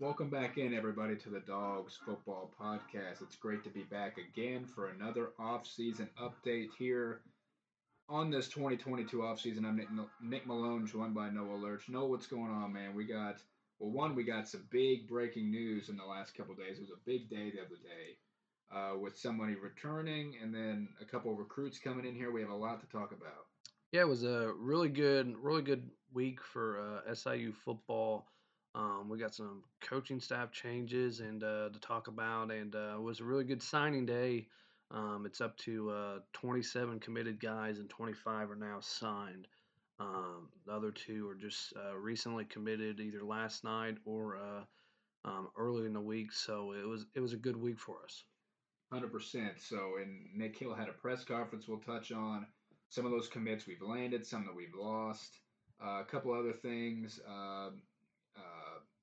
Welcome back in, everybody, to the Dogs Football Podcast. It's great to be back again for another off-season update here on this 2022 offseason. I'm Nick, Malone, joined by Noah Lurch. Know what's going on, man? We got well, one, we got some big breaking news in the last couple days. It was a big day the other day uh, with somebody returning, and then a couple recruits coming in here. We have a lot to talk about. Yeah, it was a really good, really good week for uh, SIU football. Um, we got some coaching staff changes and uh, to talk about, and uh, it was a really good signing day. Um, it's up to uh, 27 committed guys, and 25 are now signed. Um, the other two are just uh, recently committed, either last night or uh, um, early in the week. So it was it was a good week for us. Hundred percent. So, and Nick Hill had a press conference. We'll touch on some of those commits we've landed, some that we've lost, uh, a couple other things. Um,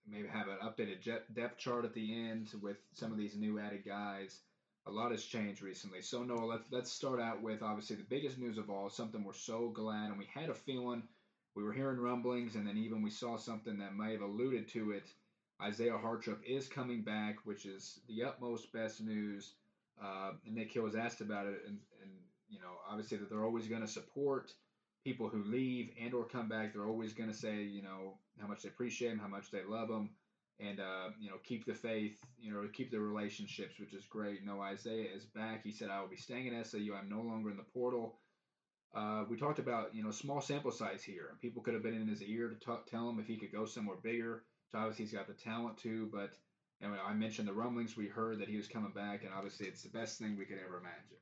maybe have an updated depth chart at the end with some of these new added guys. A lot has changed recently. So Noah, let's let's start out with obviously the biggest news of all, something we're so glad, and we had a feeling we were hearing rumblings, and then even we saw something that may have alluded to it. Izaiah Hartrup is coming back, which is the utmost best news. Uh, and Nick Hill was asked about it, and, and you know obviously that they're always going to support people who leave and or come back, they're always going to say, you know, how much they appreciate them, how much they love them, and uh, you know, keep the faith, you know, keep the relationships, which is great. No, Izaiah is back. He said, "I will be staying at SIU. I'm no longer in the portal." Uh, we talked about you know small sample size here. People could have been in his ear to talk, tell him if he could go somewhere bigger. So obviously he's got the talent to, but anyway, I mentioned the rumblings. We heard that he was coming back, and obviously it's the best thing we could ever imagine.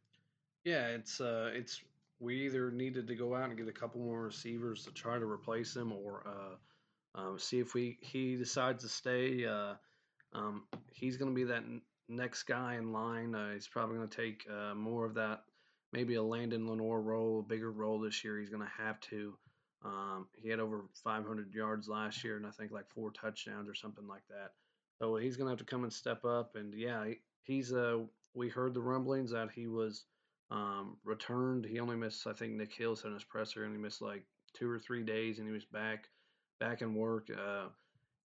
Yeah, it's uh, it's we either needed to go out and get a couple more receivers to try to replace him, or uh, um, see if we he decides to stay. Uh, um, he's going to be that n- next guy in line. Uh, he's probably going to take uh, more of that, maybe a Landon Lenoir role, a bigger role this year. He's going to have to. Um, he had over 500 yards last year, and I think like four touchdowns or something like that. So he's going to have to come and step up. And yeah, he, he's. Uh, we heard the rumblings that he was um, returned. He only missed, I think Nick Hill said in his presser, and he missed like two or three days, and he was back, back in work. Uh,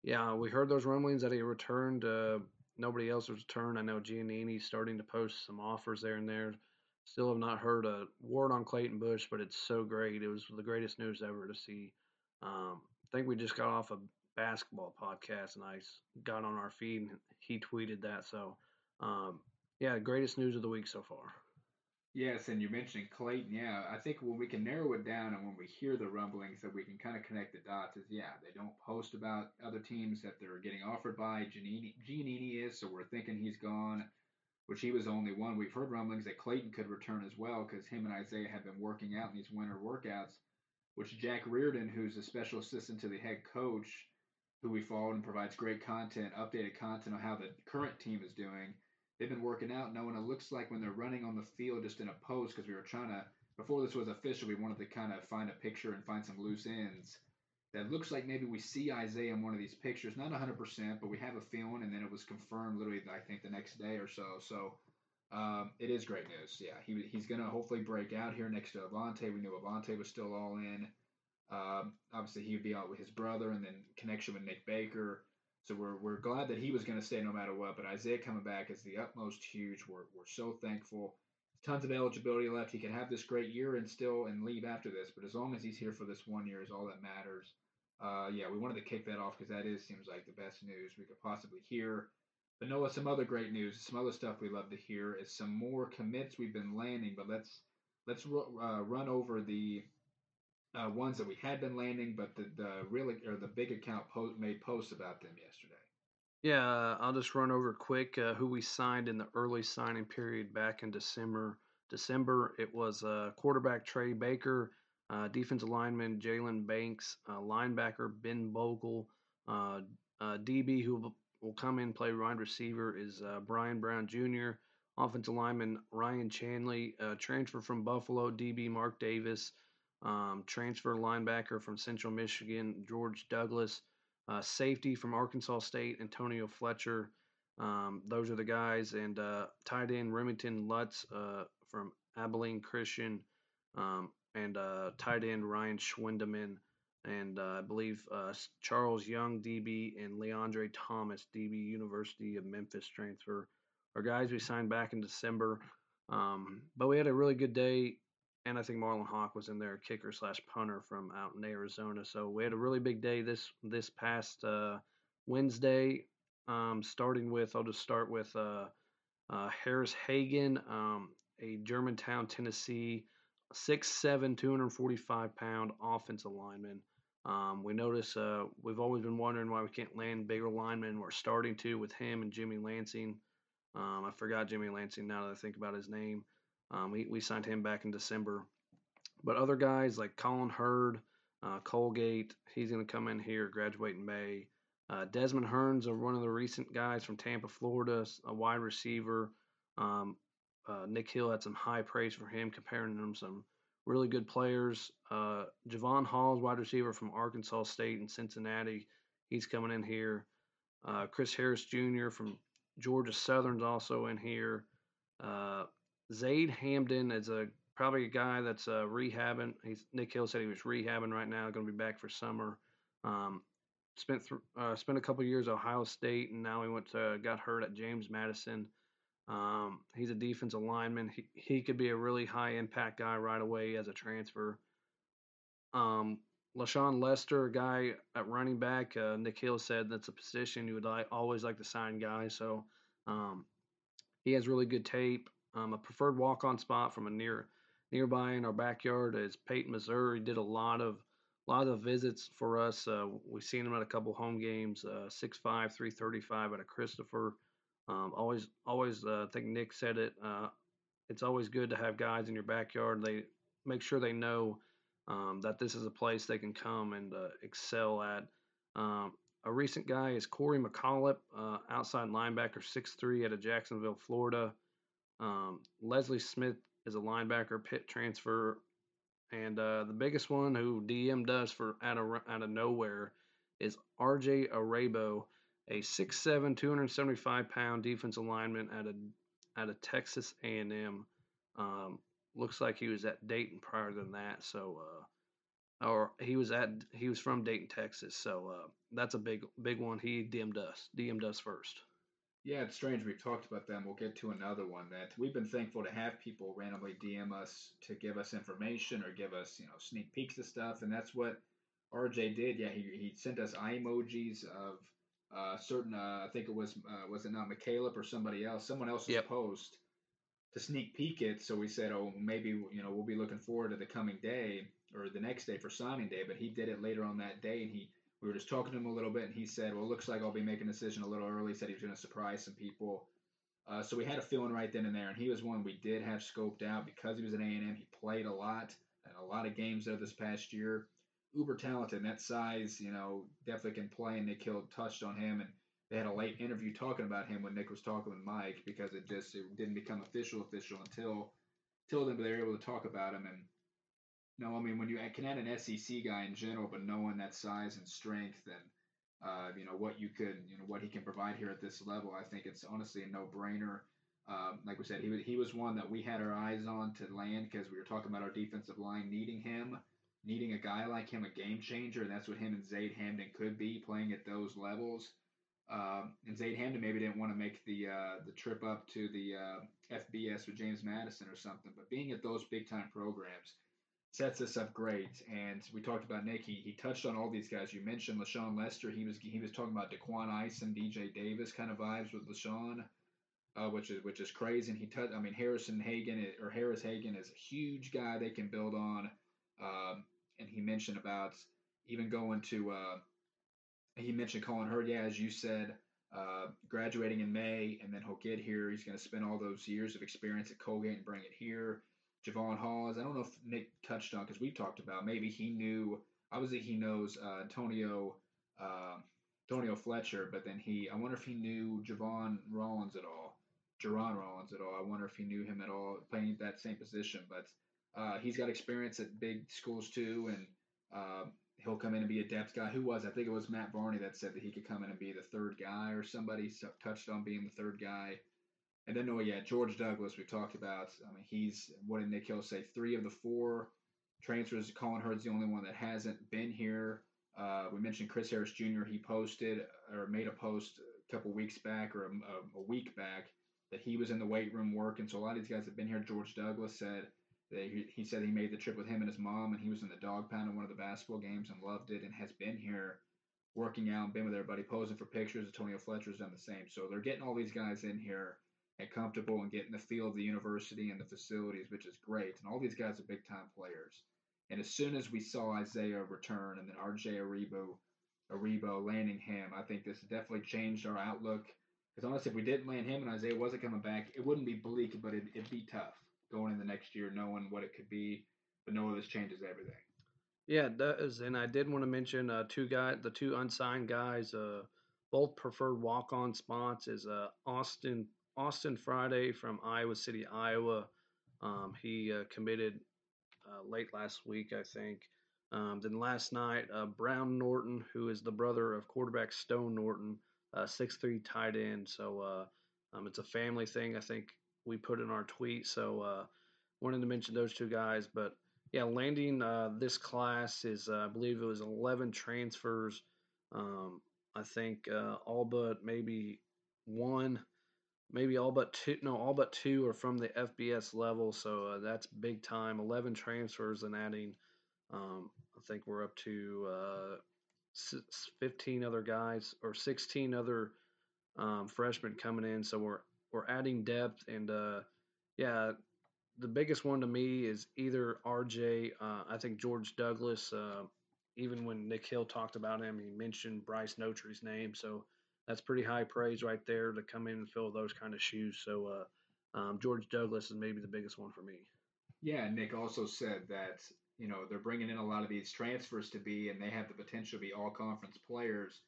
yeah, we heard those rumblings that he returned. Uh, nobody else has returned. I know Giannini's starting to post some offers there and there. Still have not heard a word on Clayton Bush, but it's so great. It was the greatest news ever to see. Um, I think we just got off a basketball podcast, and I got on our feed, and he tweeted that. So, um, yeah, greatest news of the week so far. Yes, and you're mentioning Clayton. Yeah, I think when we can narrow it down and when we hear the rumblings that we can kind of connect the dots is yeah, they don't post about other teams that they're getting offered by. Giannini, Giannini is, so we're thinking he's gone, which he was only one. We've heard rumblings that Clayton could return as well because him and Izaiah have been working out in these winter workouts, which Jack Reardon, who's a special assistant to the head coach, who we followed and provides great content, updated content on how the current team is doing – they've been working out knowing it looks like when they're running on the field just in a pose because we were trying to before this was official we wanted to kind of find a picture and find some loose ends that looks like maybe we see Izaiah in one of these pictures not 100% but we have a feeling and then it was confirmed literally I think the next day or so. So um, it is great news. Yeah he, he's going to hopefully break out here next to Avante we knew Avante was still all in. Um, obviously he would be out with his brother and then connection with Nick Baker so we're, we're glad that he was going to stay no matter what. But Izaiah coming back is the utmost huge. We're, we're so thankful. Tons of eligibility left. He can have this great year and still and leave after this. But as long as he's here for this one year is all that matters. Uh, yeah, we wanted to kick that off because that is seems like the best news we could possibly hear. But Noah, some other great news, some other stuff we love to hear is some more commits we've been landing. But let's let's uh, run over the uh, ones that we had been landing, but the, the really or the big account post, made posts about them yesterday. Yeah, I'll just run over quick uh, who we signed in the early signing period back in December. December, it was uh, quarterback Trey Baker, uh, defensive lineman Jalen Banks, uh, linebacker Ben Bogle, uh, uh, DB who will come in play wide receiver is Brian Brown Jr., offensive lineman Ryan Chanley, transfer from Buffalo DB Mark Davis, um, transfer linebacker from Central Michigan, George Douglas. Uh, safety from Arkansas State, Antonio Fletcher. Um, those are the guys. And uh, tight end Remington Lutz uh, from Abilene Christian. Um, and uh, tight end Ryan Schwindeman. and uh, I believe uh, Charles Young, DB, and Leandre Thomas, DB, University of Memphis transfer, are guys we signed back in December. Um, but we had a really good day, and I think Marlon Hawk was in there, kicker slash punter from out in Arizona. So we had a really big day this this past uh, Wednesday. Um, starting with, I'll just start with uh, uh, Harris Hagen, um, a Germantown, Tennessee, 6'7", 245 pound offensive lineman. Um, we notice uh, we've always been wondering why we can't land bigger linemen. We're starting to with him and Jimmy Lansing. Um, I forgot Jimmy Lansing now that I think about his name. Um, we, we signed him back in December. But other guys like Colin Hurd, uh, Colgate, he's going to come in here, graduate in May. Uh, Desmond Hearns, are one of the recent guys from Tampa, Florida, a wide receiver. Um, uh, Nick Hill had some high praise for him, comparing him some really good players. Uh, Javon Halls, wide receiver from Arkansas State and Cincinnati, he's coming in here. Uh, Chris Harris Jr. from Georgia Southern's also in here. Zaid Hamden is a probably a guy that's uh, rehabbing. He's Nick Hill said he was rehabbing right now, going to be back for summer. Um, spent th- uh, spent a couple years at Ohio State, and now he went to got hurt at James Madison. Um, he's a defensive lineman. He, he could be a really high impact guy right away as a transfer. Um, LaShawn Lester, a guy at running back, uh, Nick Hill said that's a position you would like, always like to sign guys. So um, he has really good tape. Um, a preferred walk on spot from a near nearby in our backyard is Peyton, Missouri. Did a lot of lot of visits for us. Uh, we've seen him at a couple home games. Uh, 6'5", 335 at a Christopher. Um, always, always. Uh, I think Nick said it. Uh, it's always good to have guys in your backyard. They make sure they know um, that this is a place they can come and uh, excel at. Um, a recent guy is Corey McCollop, uh, outside linebacker, 6'3", out of Jacksonville, Florida. Um, Leslie Smith is a linebacker, pit transfer, and uh, the biggest one who DM does for out of out of nowhere is RJ Arabo a 6'7", 275 pound defensive lineman at a at a Texas A&M. Um, looks like he was at Dayton prior than that, so uh, or he was at he was from Dayton, Texas. So uh, that's a big big one. He DM'd us, DM'd us first. Yeah, it's strange. We've talked about them. We'll get to another one that we've been thankful to have people randomly DM us to give us information or give us, you know, sneak peeks of stuff, and that's what RJ did. Yeah, he, he sent us eye emojis of uh, certain, uh, I think it was, uh, was it not McCaleb or somebody else, someone else's yep. post to sneak peek it. So we said, oh, maybe, you know, we'll be looking forward to the coming day or the next day for signing day. But he did it later on that day and he, we were just talking to him a little bit and he said, well, it looks like I'll be making a decision a little early. He said he was going to surprise some people. Uh, so we had a feeling right then and there, and he was one we did have scoped out because he was an A&M. He played a lot, and a lot of games there this past year uber talented. And that size, you know, definitely can play. And Nick Hill touched on him, and they had a late interview talking about him when Nick was talking with Mike because it just it didn't become official official until until then But they were able to talk about him. And no, I mean when you can add an SEC guy in general, but knowing that size and strength and uh, you know what you could, you know what he can provide here at this level, I think it's honestly a no-brainer. Um, like we said, he was, he was one that we had our eyes on to land because we were talking about our defensive line needing him needing a guy like him, a game changer, and that's what him and Zaid Hamden could be playing at those levels. Um, and Zaid Hamden maybe didn't want to make the uh, the trip up to the uh, FBS with James Madison or something, but being at those big time programs sets us up great. And we talked about Nick. He, he touched on all these guys. You mentioned LaShawn Lester. He was he was talking about Daquan Ice and DJ Davis kind of vibes with LaShawn. Uh, which is which is crazy. And he touched. I mean, Harrison Hagen or Harris Hagen is a huge guy they can build on. Um, and he mentioned about even going to. Uh, he mentioned Colin Hurd, yeah, as you said, uh, graduating in May, and then he'll get here. He's going to spend all those years of experience at Colgate and bring it here. Javon Hawes, I don't know if Nick touched on because we talked about maybe he knew. Obviously, he knows uh, Antonio uh, Antonio Fletcher, but then he. I wonder if he knew Javon Rollins at all, Jerron Rollins at all. I wonder if he knew him at all playing that same position. But uh, he's got experience at big schools too, and uh, he'll come in and be a depth guy. Who was? I think it was Matt Varney that said that he could come in and be the third guy, or somebody touched on being the third guy. And then, oh yeah, George Douglas we talked about. I mean, he's what did Nick Hill say? Three of the four transfers. Colin Hurd's the only one that hasn't been here. Uh, we mentioned Chris Harris Jr. He posted or made a post a couple weeks back or a, a, week back that he was in the weight room working. So a lot of these guys have been here. George Douglas said that he, he said he made the trip with him and his mom, and he was in the dog pound in one of the basketball games and loved it, and has been here working out, and been with everybody, posing for pictures. Antonio Fletcher's done the same. So they're getting all these guys in here comfortable and getting the feel of the university and the facilities, which is great. And all these guys are big time players. And as soon as we saw Izaiah return and then RJ Aribo, Aribo landing him, I think this definitely changed our outlook. Because honestly, if we didn't land him and Izaiah wasn't coming back, it wouldn't be bleak, but it'd, it'd be tough going in the next year, knowing what it could be. But knowing this changes everything. Yeah, does. And I did want to mention uh, two guys, the two unsigned guys, uh, both preferred walk-on spots is uh, Austin Austin Friday from Iowa City, Iowa. Um, he uh, committed uh, late last week, I think. Um, then last night, uh, Brown Norton, who is the brother of quarterback Stone Norton, six three tight end. So um, it's a family thing. I think we put in our tweet. So wanted to mention those two guys, but yeah, landing uh, this class is, uh, I believe it was 11 transfers. Um, I think uh, all but maybe one maybe all but two no all but two are from the fbs level so uh, that's big time. 11 transfers and adding um, i think we're up to uh, 15 other guys or 16 other um, freshmen coming in so we're we're adding depth and uh, yeah the biggest one to me is either rj uh, i think george douglas uh, even when nick hill talked about him he mentioned bryce notree's name so that's pretty high praise right there to come in and fill those kind of shoes. So uh, um, George Douglas is maybe the biggest one for me. Yeah, Nick also said that you know they're bringing in a lot of these transfers to be, and they have the potential to be all conference players.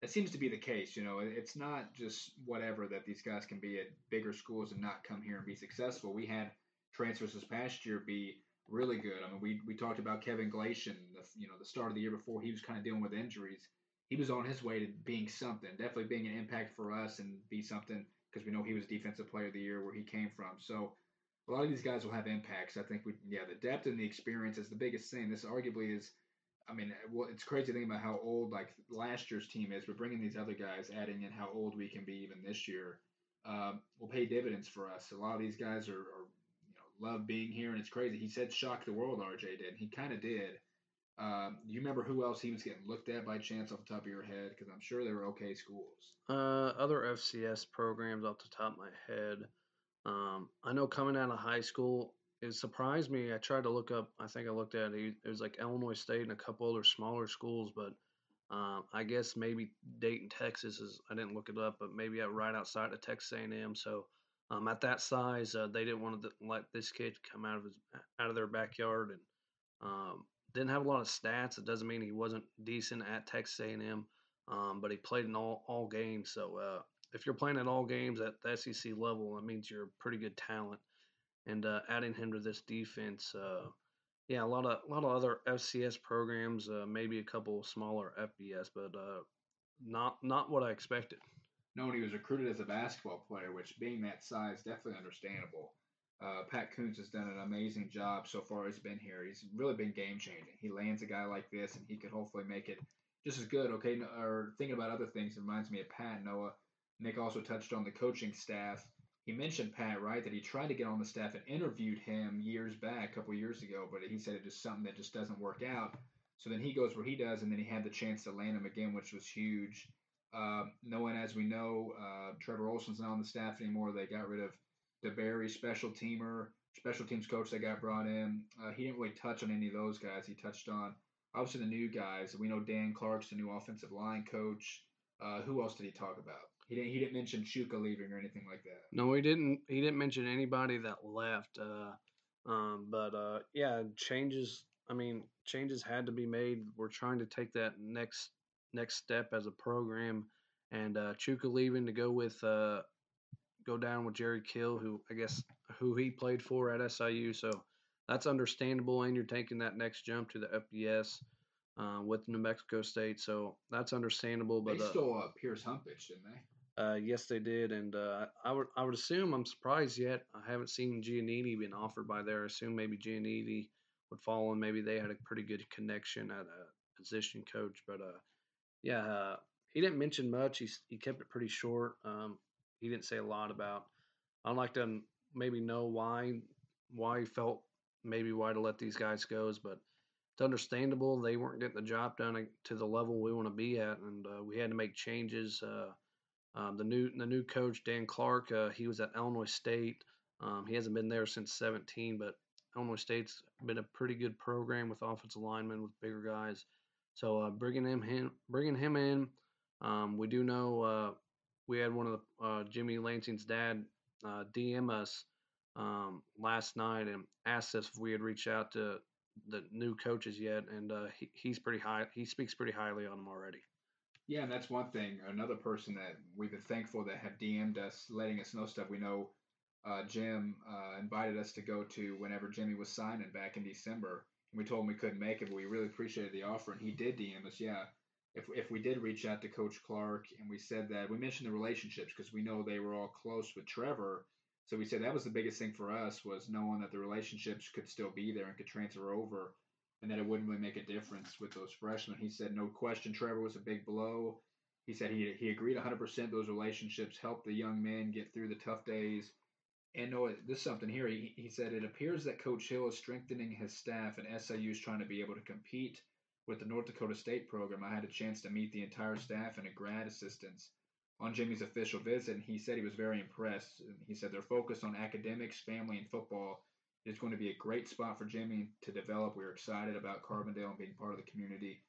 That seems to be the case. You know, it's not just whatever that these guys can be at bigger schools and not come here and be successful. We had transfers this past year be really good. I mean, we we talked about Kevin Glation, the, you know, the start of the year before he was kind of dealing with injuries he was on his way to being something, definitely being an impact for us and be something because we know he was defensive player of the year where he came from. So a lot of these guys will have impacts. I think we, yeah, the depth and the experience is the biggest thing. This arguably is, I mean, well, it's crazy to think about how old like last year's team is. We're bringing these other guys, adding in how old we can be even this year. Um, will pay dividends for us. A lot of these guys are, are, you know, love being here, and it's crazy. He said shock the world. RJ did. He kind of did. Um, you remember who else he was getting looked at by chance off the top of your head? Because I'm sure they were okay schools. Uh, other FCS programs off the top of my head. Um, I know coming out of high school, it surprised me. I tried to look up. I think I looked at it. It was like Illinois State and a couple other smaller schools, but um, I guess maybe Dayton, Texas is. I didn't look it up, but maybe right outside of Texas A&M. So um, at that size, uh, they didn't want to let this kid come out of his out of their backyard and um, didn't have a lot of stats. It doesn't mean he wasn't decent at Texas A&M, um, but he played in all all games. So uh, if you're playing at all games at the SEC level, that means you're a pretty good talent. And uh, adding him to this defense, uh, yeah, a lot of a lot of other FCS programs, uh, maybe a couple smaller FBS, but uh, not not what I expected. No, he was recruited as a basketball player, which being that size, definitely understandable. Uh, Pat Coons has done an amazing job so far. He's been here. He's really been game changing. He lands a guy like this, and he could hopefully make it just as good. Okay, or thinking about other things, it reminds me of Pat Noah. Nick also touched on the coaching staff. He mentioned Pat, right, that he tried to get on the staff and interviewed him years back, a couple years ago, but he said it just something that just doesn't work out. So then he goes where he does, and then he had the chance to land him again, which was huge. Uh, one, as we know, uh, Trevor Olson's not on the staff anymore. They got rid of DeBerry, special teamer, special teams coach that got brought in. Uh, he didn't really touch on any of those guys. He touched on obviously the new guys. We know Dan Clark's the new offensive line coach. Uh, who else did he talk about? He didn't. He didn't mention Chuka leaving or anything like that. No, he didn't. He didn't mention anybody that left. Uh, um, but uh, yeah, changes. I mean, changes had to be made. We're trying to take that next next step as a program, and uh, Chuka leaving to go with uh, go down with Jerry Kill, who I guess who he played for at SIU. So that's understandable, and you're taking that next jump to the FBS uh, with New Mexico State. So that's understandable. But they stole uh, Pierce Humpich, didn't they? Uh, yes, they did, and uh, I would I would assume I'm surprised yet. I haven't seen Giannini being offered by there. I assume maybe Giannini would fall, and maybe they had a pretty good connection at a position coach. But uh, yeah, uh, he didn't mention much. He he kept it pretty short. Um, he didn't say a lot about. I'd like to maybe know why why he felt maybe why to let these guys go, but it's understandable. They weren't getting the job done to the level we want to be at, and uh, we had to make changes. Uh, um, the new the new coach Dan Clark, uh, he was at Illinois State. Um, he hasn't been there since 17, but Illinois State's been a pretty good program with offensive linemen with bigger guys. So uh, bringing him, bringing him in, um, we do know uh, we had one of the uh, Jimmy Lansing's dad uh, DM us um, last night and asked us if we had reached out to the new coaches yet, and uh, he, he's pretty high. He speaks pretty highly on them already. Yeah, and that's one thing. Another person that we've been thankful that have DM'd us, letting us know stuff. We know uh, Jim uh, invited us to go to whenever Jimmy was signing back in December. And we told him we couldn't make it, but we really appreciated the offer, and he did DM us. Yeah, if if we did reach out to Coach Clark and we said that we mentioned the relationships because we know they were all close with Trevor. So we said that was the biggest thing for us was knowing that the relationships could still be there and could transfer over and that it wouldn't really make a difference with those freshmen. He said, no question, Trevor was a big blow. He said he, he agreed 100% those relationships helped the young men get through the tough days. And no, this is something here. He, he said, it appears that Coach Hill is strengthening his staff and SIU is trying to be able to compete with the North Dakota State program. I had a chance to meet the entire staff and a grad assistants on Jimmy's official visit, and he said he was very impressed. He said their focus on academics, family, and football is going to be a great spot for Jimmy to develop. We're excited about Carbondale and being part of the community.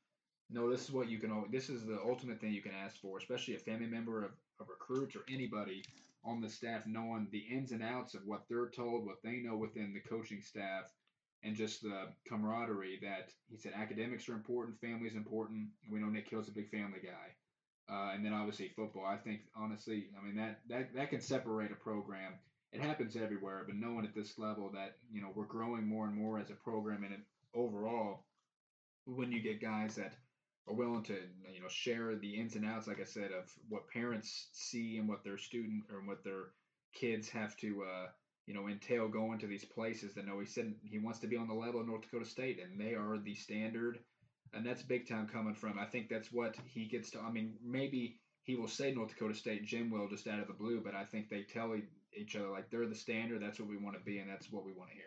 No, this is what you can. This is the ultimate thing you can ask for, especially a family member of, of recruits or anybody on the staff, knowing the ins and outs of what they're told, what they know within the coaching staff, and just the camaraderie. That he said academics are important, family is important. We know Nick Hill's a big family guy, uh, and then obviously football. I think honestly, I mean that that that can separate a program it happens everywhere, but knowing at this level that you know we're growing more and more as a program, and overall, when you get guys that are willing to you know share the ins and outs, like I said, of what parents see and what their student or what their kids have to uh, you know entail going to these places. That know he said he wants to be on the level of North Dakota State, and they are the standard, and that's big time coming from. I think that's what he gets to. I mean, maybe he will say North Dakota State, Jim will just out of the blue, but I think they tell each other like they're the standard. That's what we want to be, and that's what we want to hear.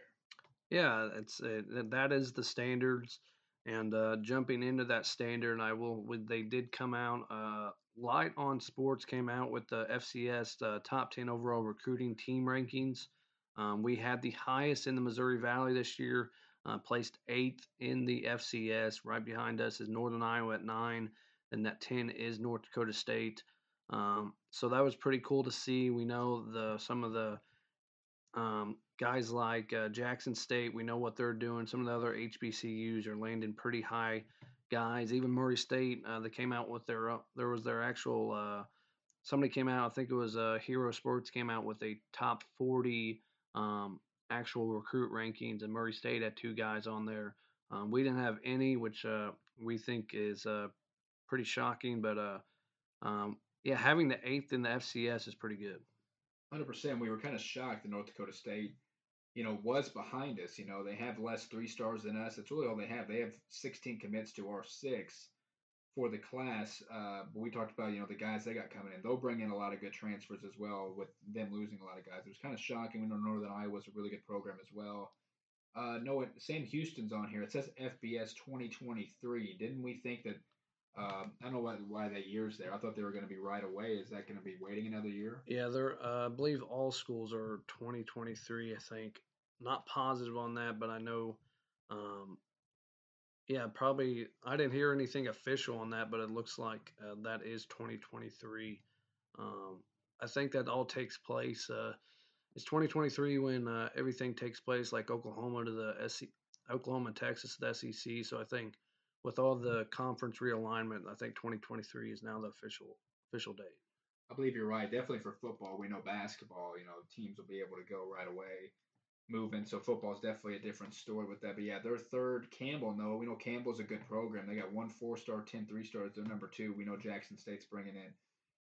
Yeah, it's it, that is the standards, and uh, jumping into that standard, I will. They did come out. Uh, Light on Sports came out with the FCS uh, top ten overall recruiting team rankings. Um, we had the highest in the Missouri Valley this year, uh, placed eighth in the FCS. Right behind us is Northern Iowa at nine, and that ten is North Dakota State. Um, so that was pretty cool to see. We know the some of the um, guys like uh, Jackson State. We know what they're doing. Some of the other HBCUs are landing pretty high guys. Even Murray State, uh, they came out with their uh, there was their actual. Uh, somebody came out. I think it was uh, Hero Sports came out with a top forty um, actual recruit rankings, and Murray State had two guys on there. Um, we didn't have any, which uh, we think is uh, pretty shocking. But uh, um, yeah, having the eighth in the FCS is pretty good. Hundred percent. We were kind of shocked that North Dakota State, you know, was behind us. You know, they have less three stars than us. That's really all they have. They have 16 commits to our six for the class. Uh, but we talked about, you know, the guys they got coming in. They'll bring in a lot of good transfers as well with them losing a lot of guys. It was kind of shocking. We know Northern was a really good program as well. Uh, no, Sam Houston's on here. It says FBS 2023. Didn't we think that um, I don't know why, why that year's there. I thought they were going to be right away. Is that going to be waiting another year? Yeah, they're. Uh, I believe all schools are 2023. I think. Not positive on that, but I know. Um, yeah, probably. I didn't hear anything official on that, but it looks like uh, that is 2023. Um, I think that all takes place. Uh, it's 2023 when uh, everything takes place, like Oklahoma to the SC, Oklahoma, Texas, to the SEC. So I think with all the conference realignment, I think 2023 is now the official official date. I believe you're right. Definitely for football, we know basketball. You know, teams will be able to go right away, moving. So football is definitely a different story with that. But yeah, their third Campbell. No, we know Campbell's a good program. They got one four star, 10 three stars. They're number two. We know Jackson State's bringing in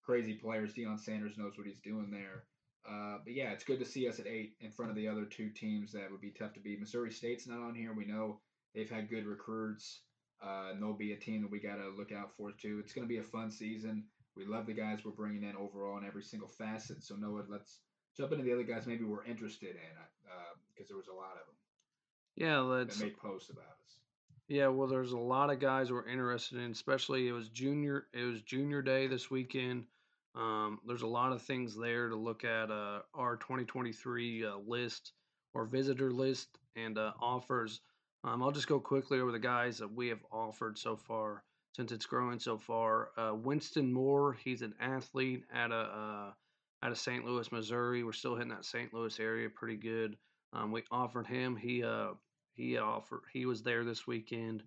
crazy players. Deion Sanders knows what he's doing there. Uh, but yeah, it's good to see us at eight in front of the other two teams that would be tough to beat. Missouri State's not on here. We know they've had good recruits. uh, and they'll be a team that we got to look out for too. It's going to be a fun season. We love the guys we're bringing in overall in every single facet. So Noah, let's jump into the other guys maybe we're interested in because uh, there was a lot of them. Yeah, let's that made posts about us. Yeah, well, there's a lot of guys we're interested in. Especially it was junior. It was junior day this weekend. Um, there's a lot of things there to look at. Uh, our 2023 uh, list or visitor list and uh, offers. Um, I'll just go quickly over the guys that we have offered so far since it's growing so far. Uh, Winston Moore, he's an athlete at a uh, out of St. Louis, Missouri. We're still hitting that St. Louis area pretty good. Um, we offered him. He uh he offered he was there this weekend.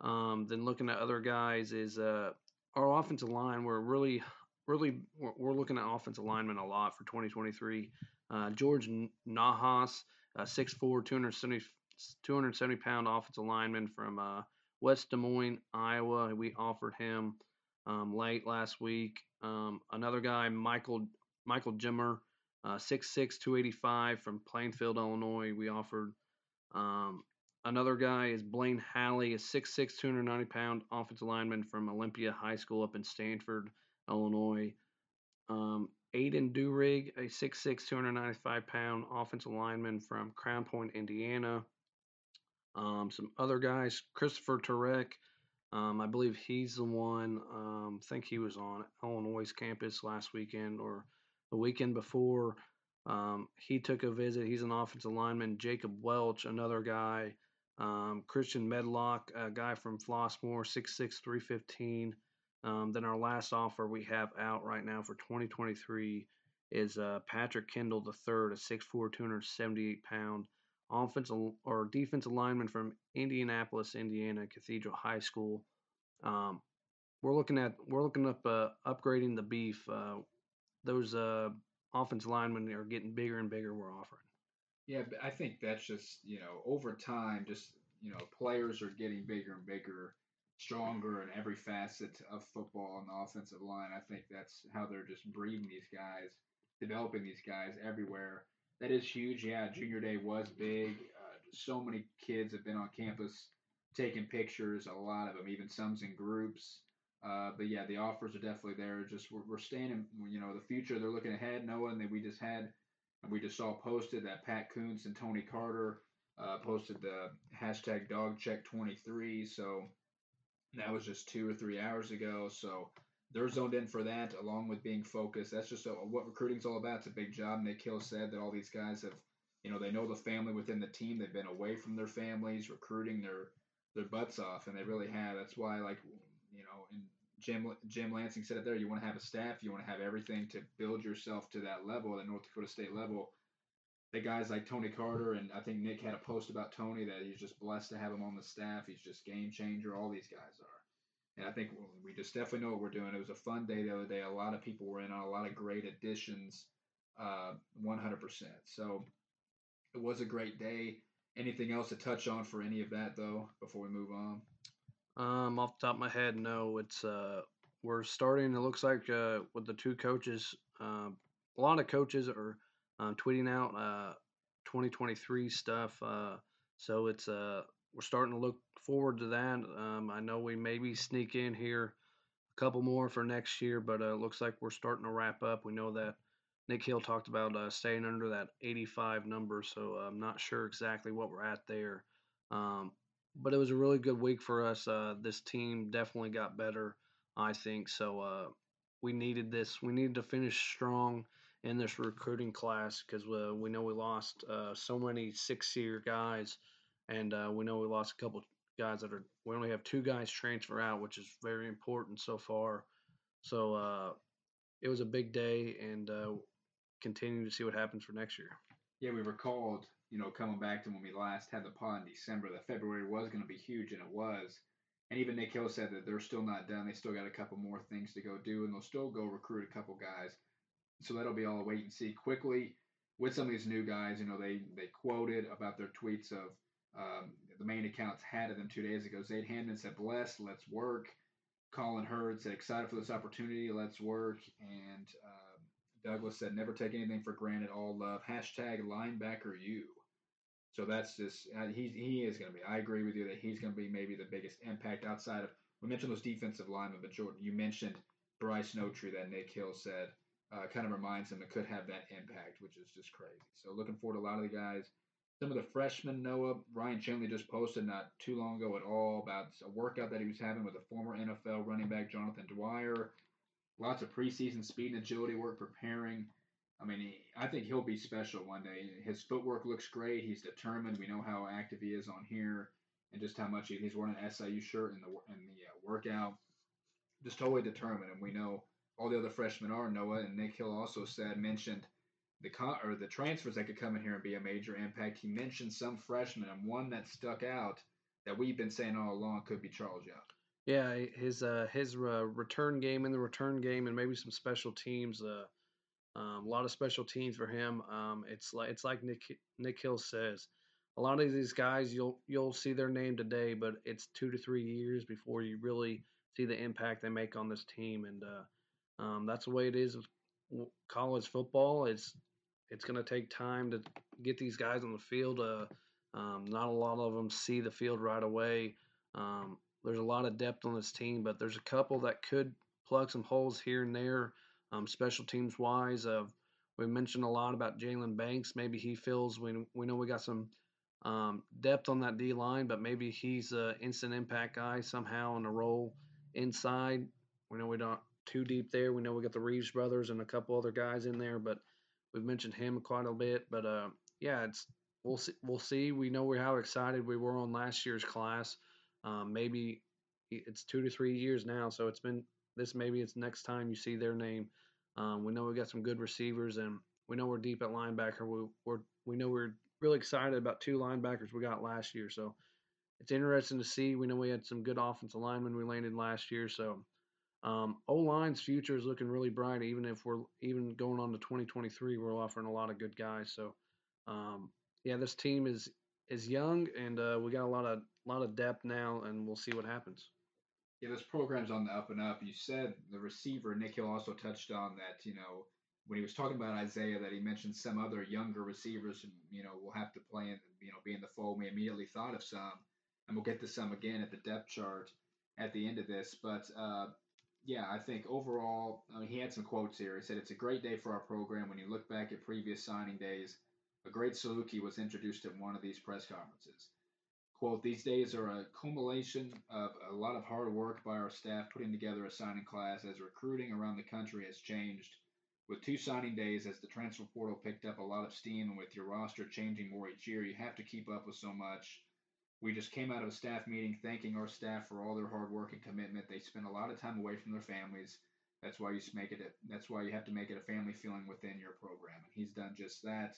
Um, then looking at other guys is uh our offensive line. We're really really we're, we're looking at offensive linemen a lot for 2023. Uh, George Nahas, uh, 6'4", 270, 270 pound offensive lineman from uh, West Des Moines, Iowa. We offered him um, late last week. Um, another guy, Michael Michael Jimmer, uh, 6'6", 285 from Plainfield, Illinois. We offered. Um, another guy is Blaine Halley, a 6'6", 290 pound offensive lineman from Olympia High School up in Stanford, Illinois. Um, Aiden Durig, a 6'6", 295 pound offensive lineman from Crown Point, Indiana. Um, some other guys, Christopher Turek, um, I believe he's the one. Um, I think he was on Illinois campus last weekend or the weekend before. Um, he took a visit. He's an offensive lineman. Jacob Welch, another guy. Um, Christian Medlock, a guy from Flossmoor, 6'6", 315. Um, then our last offer we have out right now for 2023 is uh, Patrick Kendall III, a 6'4", 278 pound offensive or defensive lineman from Indianapolis, Indiana, Cathedral High School. Um, we're looking at we're looking up uh, upgrading the beef. Uh, those uh, offensive linemen are getting bigger and bigger. We're offering. Yeah, I think that's just you know over time, just you know players are getting bigger and bigger, stronger in every facet of football on the offensive line. I think that's how they're just breeding these guys, developing these guys everywhere that is huge. Yeah, junior day was big. Uh, so many kids have been on campus taking pictures. A lot of them, even some's in groups. Uh, but yeah, the offers are definitely there. Just we're, we're staying in, you know, the future. They're looking ahead, knowing that we just had, we just saw posted that Pat Kuntz and Tony Carter uh, posted the hashtag DogCheck23. So that was just two or three hours ago. So they're zoned in for that, along with being focused. That's just a, what recruiting's all about. It's a big job. Nick Hill said that all these guys have, you know, they know the family within the team. They've been away from their families, recruiting their their butts off, and they really have. That's why, like, you know, and Jim Jim Lansing said it there. You want to have a staff. You want to have everything to build yourself to that level, the North Dakota State level. The guys like Tony Carter and I think Nick had a post about Tony that he's just blessed to have him on the staff. He's just game changer. All these guys are. And I think we just definitely know what we're doing. It was a fun day the other day. A lot of people were in on a lot of great additions, uh, 100%. So it was a great day. Anything else to touch on for any of that though before we move on? Um, off the top of my head, no. It's uh, we're starting. It looks like uh, with the two coaches, uh, a lot of coaches are uh, tweeting out uh, 2023 stuff. Uh, so it's uh, we're starting to look forward to that. Um, I know we maybe sneak in here a couple more for next year, but uh, it looks like we're starting to wrap up. We know that Nick Hill talked about uh, staying under that 85 number, so I'm not sure exactly what we're at there. Um, but it was a really good week for us. Uh, this team definitely got better, I think. So uh, we needed this. We needed to finish strong in this recruiting class because uh, we know we lost uh, so many six-year guys, and uh, we know we lost a couple guys that are. We only have two guys transfer out, which is very important so far. So it was a big day, and continue to see what happens for next year. Yeah, we recalled, you know, coming back to when we last had the pod in December, that February was going to be huge, and it was. And even Nick Hill said that they're still not done. They still got a couple more things to go do, and they'll still go recruit a couple guys. So that'll be all a wait and see. Quickly, with some of these new guys, you know, they they quoted about their tweets of um, the main accounts had of them two days ago. Zaid Hamden said, "Blessed, let's work." Colin Hurd said, "Excited for this opportunity, let's work." And uh, Douglas said, "Never take anything for granted. All love." Hashtag linebacker you. So that's just uh, he he is going to be. I agree with you that he's going to be maybe the biggest impact outside of we mentioned those defensive linemen, but Jordan, you mentioned Bryce Notree that Nick Hill said uh, kind of reminds him it could have that impact, which is just crazy. So looking forward to a lot of the guys. Some of the freshmen, Noah Ryan Chandler just posted not too long ago at all about a workout that he was having with a former NFL running back Jonathan Dwyer. Lots of preseason speed and agility work preparing. I mean, he, I think he'll be special one day. His footwork looks great. He's determined. We know how active he is on here, and just how much he, he's wearing an SIU shirt in the in the uh, workout. Just totally determined, and we know all the other freshmen are. Noah and Nick Hill also said mentioned the or the transfers that could come in here and be a major impact. He mentioned some freshmen, and one that stuck out that we've been saying all along could be Charles Young. Yeah, his uh, his uh, return game in the return game, and maybe some special teams. Uh, um, a lot of special teams for him. Um, it's like it's like Nick Nick Hill says. A lot of these guys, you'll you'll see their name today, but it's two to three years before you really see the impact they make on this team, and uh, um, that's the way it is. With college football It's it's going to take time to get these guys on the field. Uh, um, not a lot of them see the field right away. Um, there's a lot of depth on this team, but there's a couple that could plug some holes here and there. Um, special teams wise, uh, we mentioned a lot about Jalen Banks. Maybe he feels we we know we got some um, depth on that D line, but maybe he's an instant impact guy somehow in a role inside. We know we don't too deep there. We know we got the Reeves brothers and a couple other guys in there, but we've mentioned him quite a bit. But uh, yeah, it's we'll see. We'll see. We know we how excited we were on last year's class. Um, maybe it's two to three years now, so it's been this. Maybe it's next time you see their name. Um, we know we got some good receivers, and we know we're deep at linebacker. We, we're we know we're really excited about two linebackers we got last year. So it's interesting to see. We know we had some good offensive linemen we landed last year. So um, O line's future is looking really bright. Even if we're even going on to 2023, we're offering a lot of good guys. So um, yeah, this team is is young, and uh, we got a lot of lot of depth now, and we'll see what happens. Yeah, this program's on the up and up. You said the receiver Nick Hill also touched on that. You know, when he was talking about Izaiah, that he mentioned some other younger receivers, and you know, will have to play and you know be in the fold. We immediately thought of some, and we'll get to some again at the depth chart at the end of this. But uh, yeah, I think overall, I mean, he had some quotes here. He said, It's a great day for our program. When you look back at previous signing days, a great Saluki was introduced at one of these press conferences. Quote, these days are a culmination of a lot of hard work by our staff putting together a signing class as recruiting around the country has changed. With two signing days, as the transfer portal picked up a lot of steam, and with your roster changing more each year, you have to keep up with so much. We just came out of a staff meeting thanking our staff for all their hard work and commitment. They spend a lot of time away from their families. That's why you make it. A, that's why you have to make it a family feeling within your program, and he's done just that.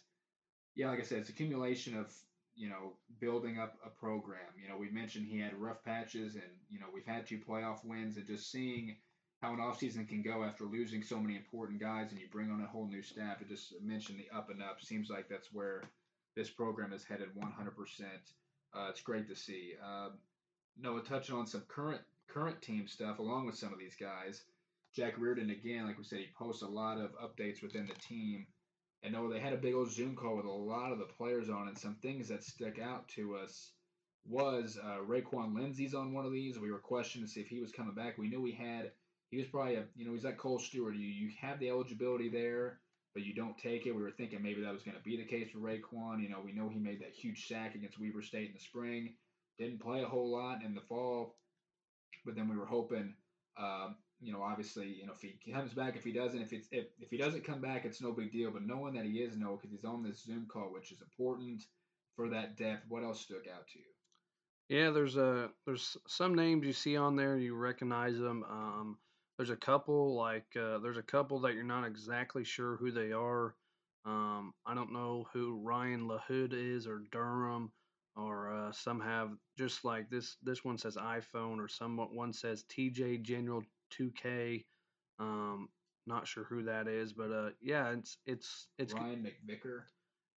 Yeah, like I said, it's accumulation of you know building up a program. You know, we mentioned he had rough patches, and you know we've had two playoff wins, and just seeing how an offseason can go after losing so many important guys, and you bring on a whole new staff. It just mentioned the up and up. Seems like that's where this program is headed 100 percent uh, it's great to see. Uh, Noah touching on some current current team stuff along with some of these guys. Jack Reardon again, like we said, he posts a lot of updates within the team. And Noah, they had a big old Zoom call with a lot of the players on, and some things that stuck out to us was uh, Raekwon Lindsey's on one of these. We were questioning to see if he was coming back. We knew we had. He was probably a, you know, he's like Cole Stewart. You you have the eligibility there but you don't take it. We were thinking maybe that was going to be the case for Raekwon. You know, we know he made that huge sack against Weber State in the spring. Didn't play a whole lot in the fall, but then we were hoping, um, you know, obviously, you know, if he comes back, if he doesn't, if it's if, if he doesn't come back, it's no big deal. But knowing that he is no, because he's on this Zoom call, which is important for that depth. What else stuck out to you? Yeah, there's a there's some names you see on there, you recognize them. Um, there's a couple like uh, there's a couple that you're not exactly sure who they are. Um, I don't know who Ryan LaHood is or Durham, or uh, some have just like this. This one says iPhone, or some one says TJ General 2K. Um, not sure who that is, but uh, yeah, it's it's it's Ryan McVicker.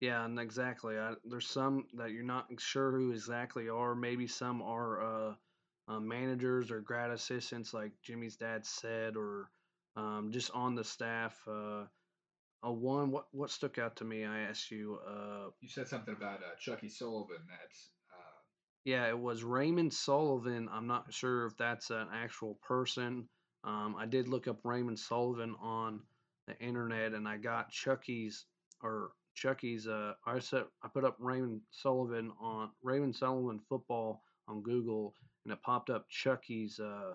Yeah, and exactly. I, there's some that you're not sure who exactly are. Maybe some are uh, um, managers or grad assistants, like Jimmy's dad said, or um, just on the staff. Uh, a one. What what stuck out to me? I asked you. Uh, you said something about uh, Chucky Sullivan. That's uh, yeah, it was Raymond Sullivan. I'm not sure if that's an actual person. Um, I did look up Raymond Sullivan on the internet, and I got Chucky's or Chucky's. Uh, I said I put up Raymond Sullivan on Raymond Sullivan football on Google, and it popped up Chucky's uh,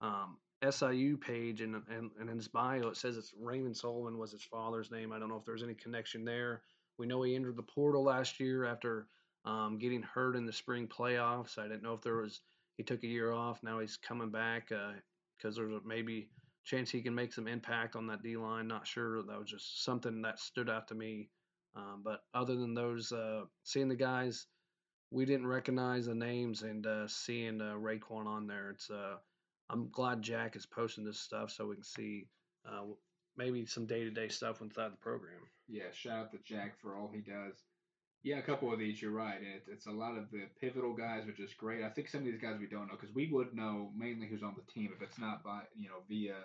um, SIU page, and, and and in his bio it says it's Raymond Sullivan was his father's name. I don't know if there's any connection there. We know he entered the portal last year after um, getting hurt in the spring playoffs. I didn't know if there was he took a year off. Now he's coming back because there's a maybe chance he can make some impact on that D line. Not sure. That was just something that stood out to me. Um, but other than those, uh, seeing the guys, we didn't recognize the names, and uh, seeing uh, Raekwon on there, it's. Uh, I'm glad Jack is posting this stuff so we can see uh, maybe some day to day stuff inside the program. Yeah, shout out to Jack for all he does. Yeah, a couple of these, you're right. It, it's a lot of the pivotal guys, which is great. I think some of these guys we don't know because we would know mainly who's on the team if it's not by you know via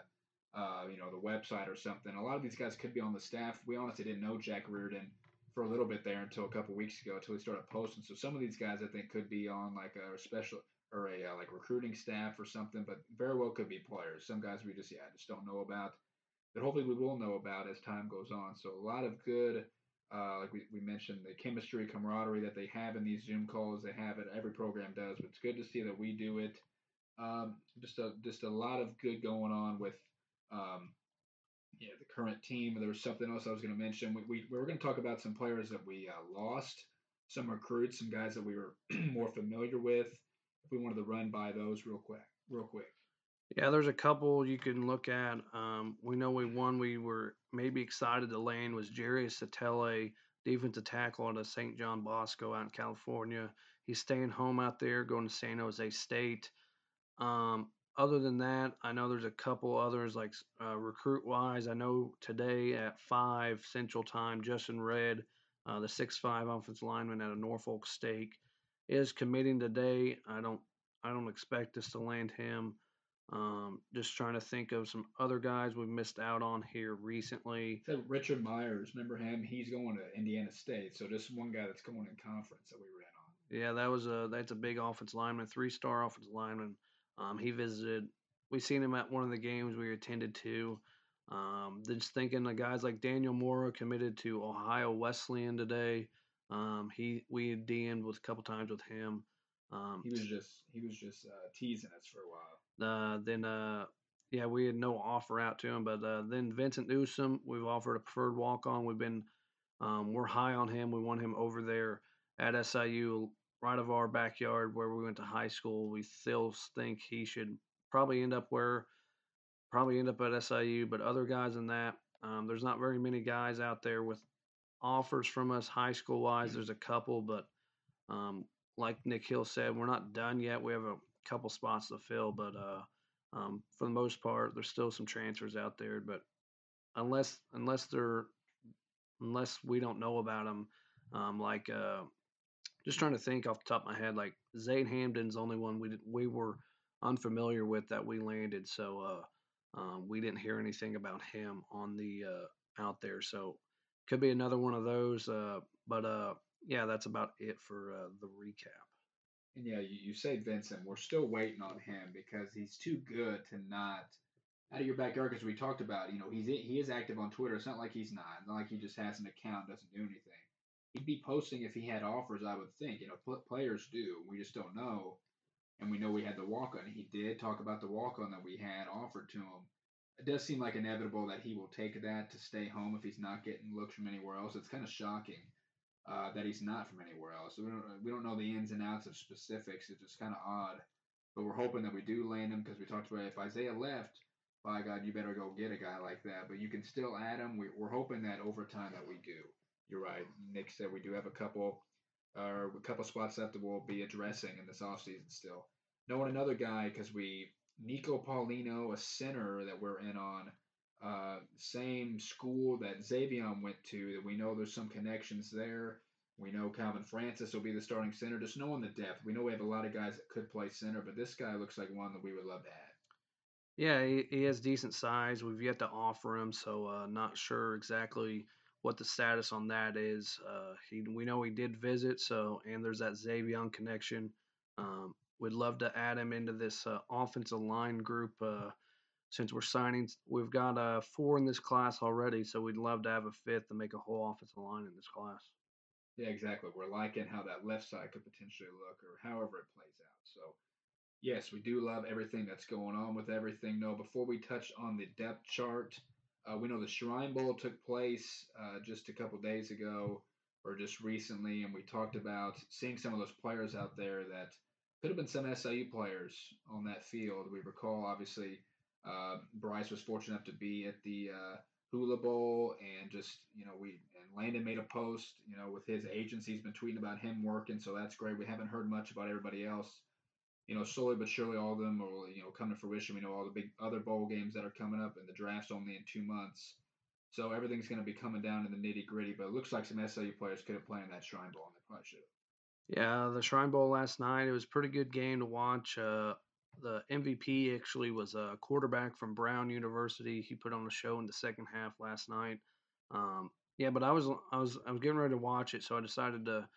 uh, you know the website or something. A lot of these guys could be on the staff. We honestly didn't know Jack Reardon for a little bit there until a couple weeks ago, until he started posting. So some of these guys I think could be on like a special or a uh, like recruiting staff or something, but very well could be players. Some guys we just yeah just don't know about, but hopefully we will know about as time goes on. So a lot of good, uh, like we, we mentioned, the chemistry, camaraderie that they have in these Zoom calls. They have it. Every program does, but it's good to see that we do it. Um, just a just a lot of good going on with. Um, yeah, the current team. There was something else I was going to mention. We, we, we were going to talk about some players that we uh, lost, some recruits, some guys that we were more familiar with if we wanted to run by those real quick, real quick. Yeah, there's a couple you can look at. Um, we know we won. we were maybe excited to land was Jerry Satele, defensive tackle out of St. John Bosco out in California. He's staying home out there, going to San Jose State. Um, other than that, I know there's a couple others like uh, recruit wise. I know today at five Central Time, Justin Red, uh, the six five offensive lineman out of Norfolk State, is committing today. I don't I don't expect us to land him. Um, just trying to think of some other guys we've missed out on here recently. So Richard Myers, remember him? He's going to Indiana State. So just one guy that's going in conference that we ran on. Yeah, that was a that's a big offensive lineman, three star offensive lineman. Um, he visited. We seen him at one of the games we attended to. Um, just thinking of guys like Daniel Mora committed to Ohio Wesleyan today. Um, he we DM'd with a couple times with him. Um, he was just he was just uh, teasing us for a while. Uh, then uh, yeah, we had no offer out to him, but uh, then Vincent Newsom, we've offered a preferred walk on. We've been um, we're high on him. We want him over there at SIU, right of our backyard where we went to high school. We still think he should probably end up where probably end up at SIU, but other guys than that, um, there's not very many guys out there with offers from us high school wise. There's a couple, but um, like Nick Hill said, we're not done yet. We have a couple spots to fill, but uh, um, for the most part, there's still some transfers out there. But unless unless they're unless we don't know about them, um, like uh, just trying to think off the top of my head, like Zane Hamden's only one we did, we were unfamiliar with that we landed, so uh, um, we didn't hear anything about him on the uh, out there. So could be another one of those. Uh, but uh, yeah, that's about it for uh, the recap. Yeah, you, you say Vincent. We're still waiting on him because he's too good to not out of your backyard. Because we talked about, you know, he's he is active on Twitter. It's not like he's not. It's not like he just has an account, doesn't do anything. He'd be posting if he had offers. I would think. You know, players do. We just don't know. And we know we had the walk on. He did talk about the walk on that we had offered to him it does seem like inevitable that he will take that to stay home if he's not getting looks from anywhere else. It's kind of shocking uh, that he's not from anywhere else. So we don't we don't know the ins and outs of specifics. It's just kind of odd, but we're hoping that we do land him because we talked about if Isaiah left, by God, you better go get a guy like that. But you can still add him. We, are hoping that over time that we do. You're right. Nick said we do have a couple, uh, a couple spots left that we'll be addressing in this offseason still. Knowing another guy because we Nico Paulino, a center that we're in on, uh, same school that Xavier went to. That we know there's some connections there. We know Calvin Francis will be the starting center. Just knowing the depth, we know we have a lot of guys that could play center, but this guy looks like one that we would love to have. Yeah, he, he has decent size. We've yet to offer him, so uh, not sure exactly what the status on that is. Uh, he, we know he did visit, so and there's that Xavier connection. Um, we'd love to add him into this uh, offensive line group uh, since we're signing. We've got uh, four in this class already, so we'd love to have a fifth to make a whole offensive line in this class. Yeah, exactly. We're liking how that left side could potentially look, or however it plays out. So Yes, we do love everything that's going on with everything. No, before we touch on the depth chart, uh, we know the Shrine Bowl took place uh, just a couple days ago or just recently, and we talked about seeing some of those players out there that could have been some SIU players on that field. We recall, obviously, uh, Bryce was fortunate enough to be at the uh, Hula Bowl, and just you know, we and Landon made a post, you know, with his agency. He's been tweeting about him working, so that's great. We haven't heard much about everybody else you know, slowly but surely, all of them will, you know, come to fruition. We know all the big other bowl games that are coming up, and the draft's only in two months. So everything's going to be coming down to the nitty gritty. But it looks like some SIU players could have played in that Shrine Bowl, and they probably should have. Yeah, the Shrine Bowl last night. It was a pretty good game to watch. Uh, the MVP actually was a quarterback from Brown University. He put on a show in the second half last night. Um, yeah, but I was I was I was getting ready to watch it, so I decided to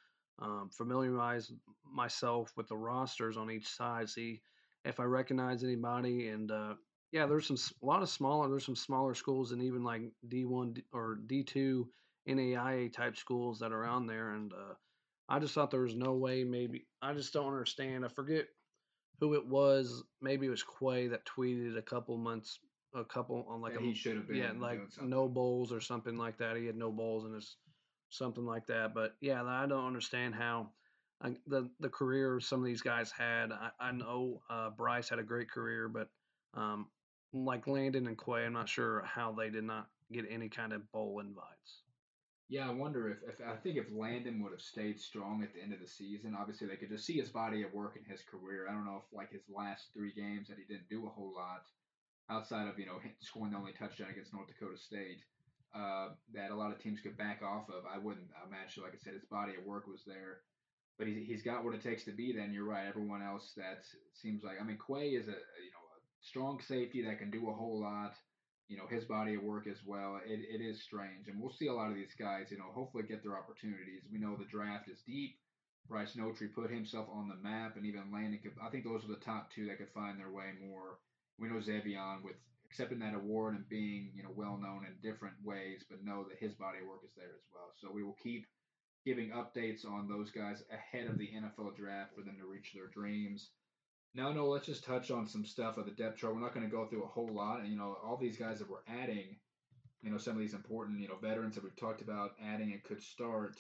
um, familiarize myself with the rosters on each side, see if I recognize anybody. And uh, yeah, there's some a lot of smaller. There's some smaller schools and even like D1 or D2 NAIA type schools that are on there. And uh, I just thought there was no way. Maybe I just don't understand. I forget who it was. Maybe it was Quay that tweeted a couple months, a couple on like a he should have been yeah like no bowls or something like that. He had no bowls in his something like that. But yeah, I don't understand how I, the the career some of these guys had. I, I know uh, Bryce had a great career, but um, like Landon and Quay, I'm not sure how they did not get any kind of bowl invites. Yeah, I wonder if, if I think if Landon would have stayed strong at the end of the season, obviously they could just see his body of work in his career. I don't know if like his last three games that he didn't do a whole lot outside of you know scoring the only touchdown against North Dakota State uh, that a lot of teams could back off of. I wouldn't imagine, like I said, his body of work was there, but he's, he's got what it takes to be. Then you're right. Everyone else that seems like I mean Quay is a you know a strong safety that can do a whole lot. You know his body of work as well. It, it is strange, and we'll see a lot of these guys. You know, hopefully get their opportunities. We know the draft is deep. Bryce Notree put himself on the map, and even Landon. Could, I think those are the top two that could find their way more. We know Xavier with accepting that award and being you know well known in different ways, but know that his body of work is there as well. So we will keep giving updates on those guys ahead of the NFL draft for them to reach their dreams. Now, no, let's just touch on some stuff of the depth chart. We're not going to go through a whole lot, and you know all these guys that we're adding, you know some of these important you know veterans that we've talked about adding and could start.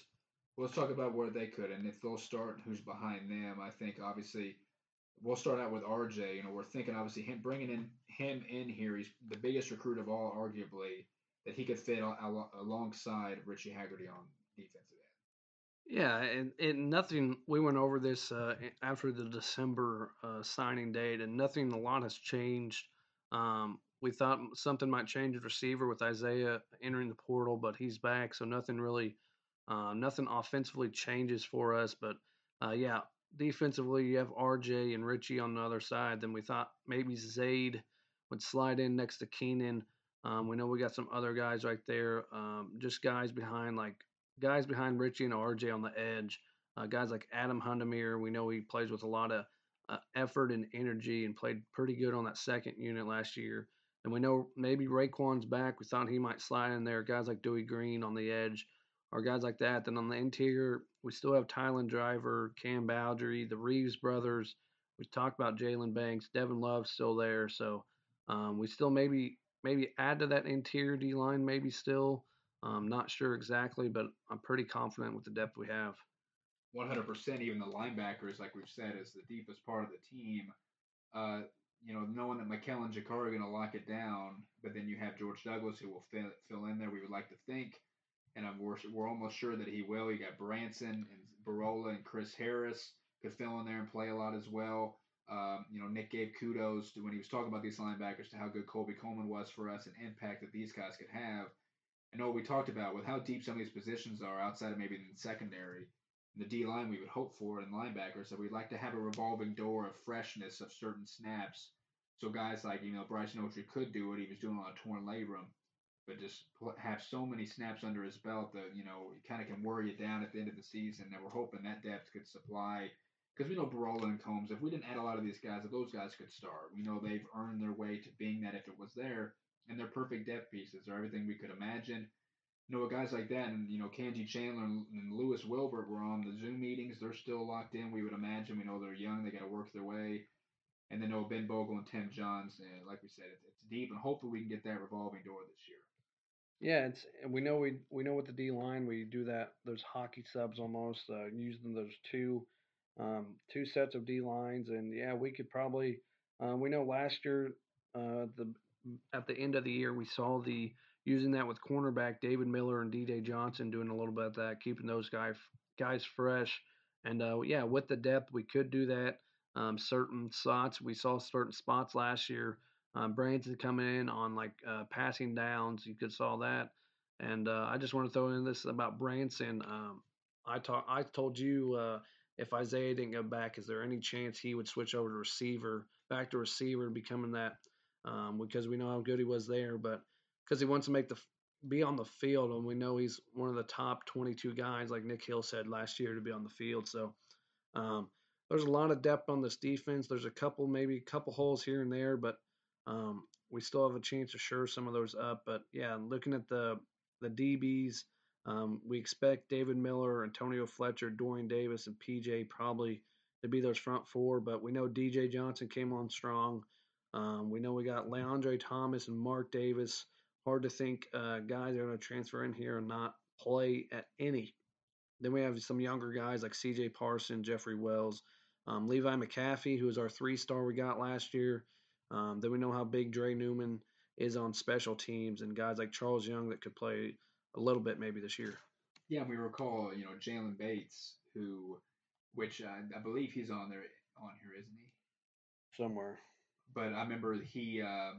Let's talk about where they could, and if they'll start, who's behind them. I think obviously we'll start out with RJ. You know, we're thinking obviously him bringing in him in here. He's the biggest recruit of all, arguably, that he could fit al- alongside Richie Hagarty on defensive. Yeah, and, and nothing. We went over this uh, after the December uh, signing date, and nothing. A lot has changed. Um, we thought something might change at receiver with Isaiah entering the portal, but he's back, so nothing really, uh, nothing offensively changes for us. But uh, yeah, defensively, you have RJ and Richie on the other side. Then we thought maybe Zaid would slide in next to Keenan. Um, we know we got some other guys right there, um, just guys behind, like guys behind Richie and RJ on the edge. Uh, guys like Adam Hundemir, we know he plays with a lot of uh, effort and energy and played pretty good on that second unit last year. And we know maybe Raekwon's back. We thought he might slide in there. Guys like Dewey Green on the edge or guys like that. Then on the interior, we still have Tylan Driver, Cam Bowdery, the Reeves brothers. We talked about Jalen Banks, Devin Love still there. So um, we still maybe maybe add to that interior D line, maybe still. I'm not sure exactly, but I'm pretty confident with the depth we have. 100%. Even the linebackers, like we've said, is the deepest part of the team. Uh, you know, knowing that Mikel and Jakar are going to lock it down, but then you have George Douglas who will fill, fill in there. We would like to think and I'm, we're, we're almost sure that he will. You got Branson and Barola and Chris Harris could fill in there and play a lot as well. Um, you know, Nick gave kudos to when he was talking about these linebackers to how good Colby Coleman was for us and impact that these guys could have. Know we talked about with how deep some of these positions are outside of maybe the secondary. the D line we would hope for in linebackers that we'd like to have a revolving door of freshness of certain snaps So guys like you know Bryson Oakley could do it. He was doing a lot of torn labrum, but just have so many snaps under his belt that you know it kind of can worry you down at the end of the season. And we're hoping that depth could supply because we know Barola and Combs. If we didn't add a lot of these guys, if those guys could start, we know they've earned their way to being that if it was there, and they're perfect depth pieces. They're everything we could imagine. You know, guys like that, and you know, Kandji Chandler and, Lewis Wilbert were on the Zoom meetings. They're still locked in. We would imagine. We know they're young. They got to work their way. And then know Ben Bogle and Tim Johns. And like we said, it's, it's deep, and hopefully we can get that revolving door this year. Yeah, it's we know we we know with the D line we do that. Those hockey subs almost uh, using those two um, two sets of D lines, and yeah, we could probably. Uh, we know last year, uh, the at the end of the year, we saw the using that with cornerback David Miller and DJ Johnson doing a little bit of that, keeping those guys guys fresh. And uh, yeah, with the depth, we could do that. Um, certain spots we saw certain spots last year. Um, Branson coming in on like uh, passing downs, you could saw that. And uh, I just want to throw in this about Branson. Um, I talk, I told you uh, if Isaiah didn't go back, is there any chance he would switch over to receiver, back to receiver, becoming that? Um, because we know how good he was there, but because he wants to make the be on the field, and we know he's one of the top 22 guys, like Nick Hill said last year, to be on the field. So um, there's a lot of depth on this defense. There's a couple, maybe a couple holes here and there, but um, we still have a chance to shore some of those up. But yeah, looking at the the DBs, um, we expect David Miller, Antonio Fletcher, Dorian Davis, and PJ probably to be those front four. But we know DJ Johnson came on strong. Um, we know we got Leandre Thomas and Mark Davis. Hard to think uh, guys are going to transfer in here and not play at any. Then we have some younger guys like CJ Parson, Jeffrey Wells, um, Levi McCaffey, who was our three star we got last year. Um, then we know how big Dre Newman is on special teams and guys like Charles Young that could play a little bit maybe this year. Yeah, we recall, you know, Jalen Bates, who, which I, I believe he's on there on here, isn't he? Somewhere. But I remember he uh,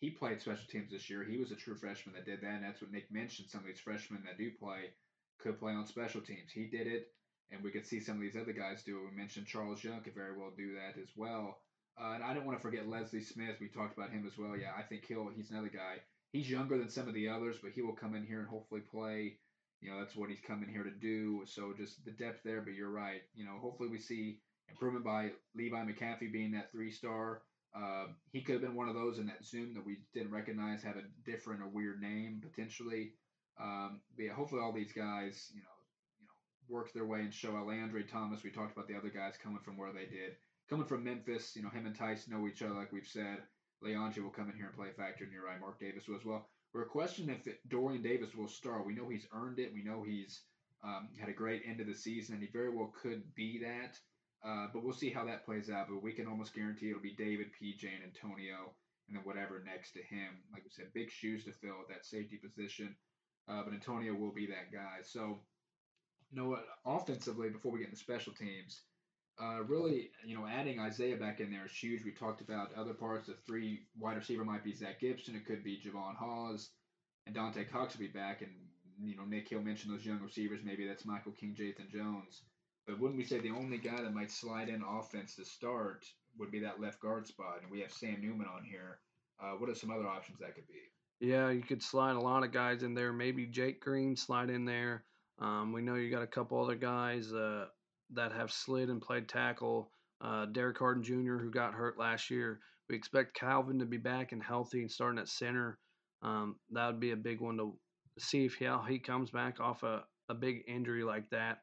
he played special teams this year. He was a true freshman that did that, and that's what Nick mentioned. Some of these freshmen that do play could play on special teams. He did it, and we could see some of these other guys do it. We mentioned Charles Young could very well do that as well. Uh, and I don't want to forget Leslie Smith. We talked about him as well. Yeah, I think he'll he's another guy he's younger than some of the others, but he will come in here and hopefully play. You know, that's what he's coming here to do. So just the depth there, but you're right. You know, hopefully we see improvement by Levi McCaffey being that three star. Uh, he could have been one of those in that Zoom that we didn't recognize, have a different or weird name potentially. Um, but yeah, hopefully all these guys, you know, you know, work their way and show. Leandre Thomas, we talked about the other guys coming from where they did, coming from Memphis. You know, him and Tice know each other, like we've said. Leandre will come in here and play a factor, and you're right, Mark Davis will as well. We're questioning if Dorian Davis will start. We know he's earned it. We know he's um, had a great end of the season, and he very well could be that. Uh, but we'll see how that plays out. But we can almost guarantee it'll be David, PJ, and Antonio, and then whatever next to him. Like we said, big shoes to fill at that safety position. Uh, but Antonio will be that guy. So, you know what? Offensively, before we get into special teams, uh, really, you know, adding Isaiah back in there is huge. We talked about other parts. The three wide receiver might be Zach Gibson. It could be Javon Hawes, and Avante Cox will be back. And you know, Nick Hill mentioned those young receivers. Maybe that's Michael King, Jathan Jones. But wouldn't we say the only guy that might slide in offense to start would be that left guard spot? And we have Sam Newman on here. Uh, what are some other options that could be? Yeah, you could slide a lot of guys in there. Maybe Jake Green slide in there. Um, we know you got a couple other guys. Uh, that have slid and played tackle. Uh, Derek Harden Jr., who got hurt last year. We expect Calvin to be back and healthy and starting at center. Um, that would be a big one to see if how he comes back off a, a big injury like that.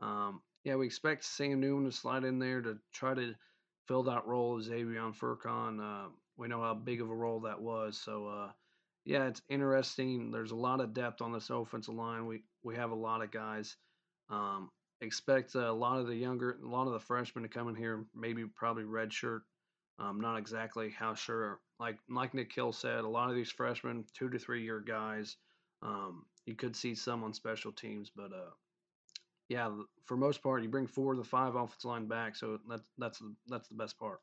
Um, yeah, we expect Sam Newman to slide in there to try to fill that role of Xavier Furcon. Uh, we know how big of a role that was. So, uh, yeah, it's interesting. There's a lot of depth on this offensive line. We we have a lot of guys. Um, expect a lot of the younger, a lot of the freshmen to come in here, maybe probably redshirt. Um, not exactly how sure. Like like Nick Hill said, a lot of these freshmen, two to three year guys. Um, you could see some on special teams, but uh, yeah, for most part, you bring four of the five offensive line back, so that's that's that's the best part.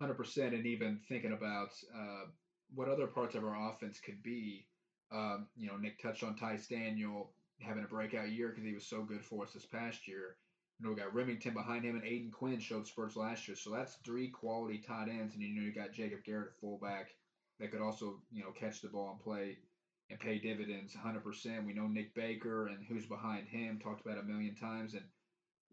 Hundred percent, and even thinking about uh, what other parts of our offense could be. Um, you know, Nick touched on Ty Daniel having a breakout year because he was so good for us this past year. You know, we got Remington behind him, and Aiden Quinn showed spurts last year. So that's three quality tight ends, and you know you got Jacob Garrett at fullback that could also you know catch the ball and play and pay dividends 100%. We know Nick Baker and who's behind him, talked about a million times. And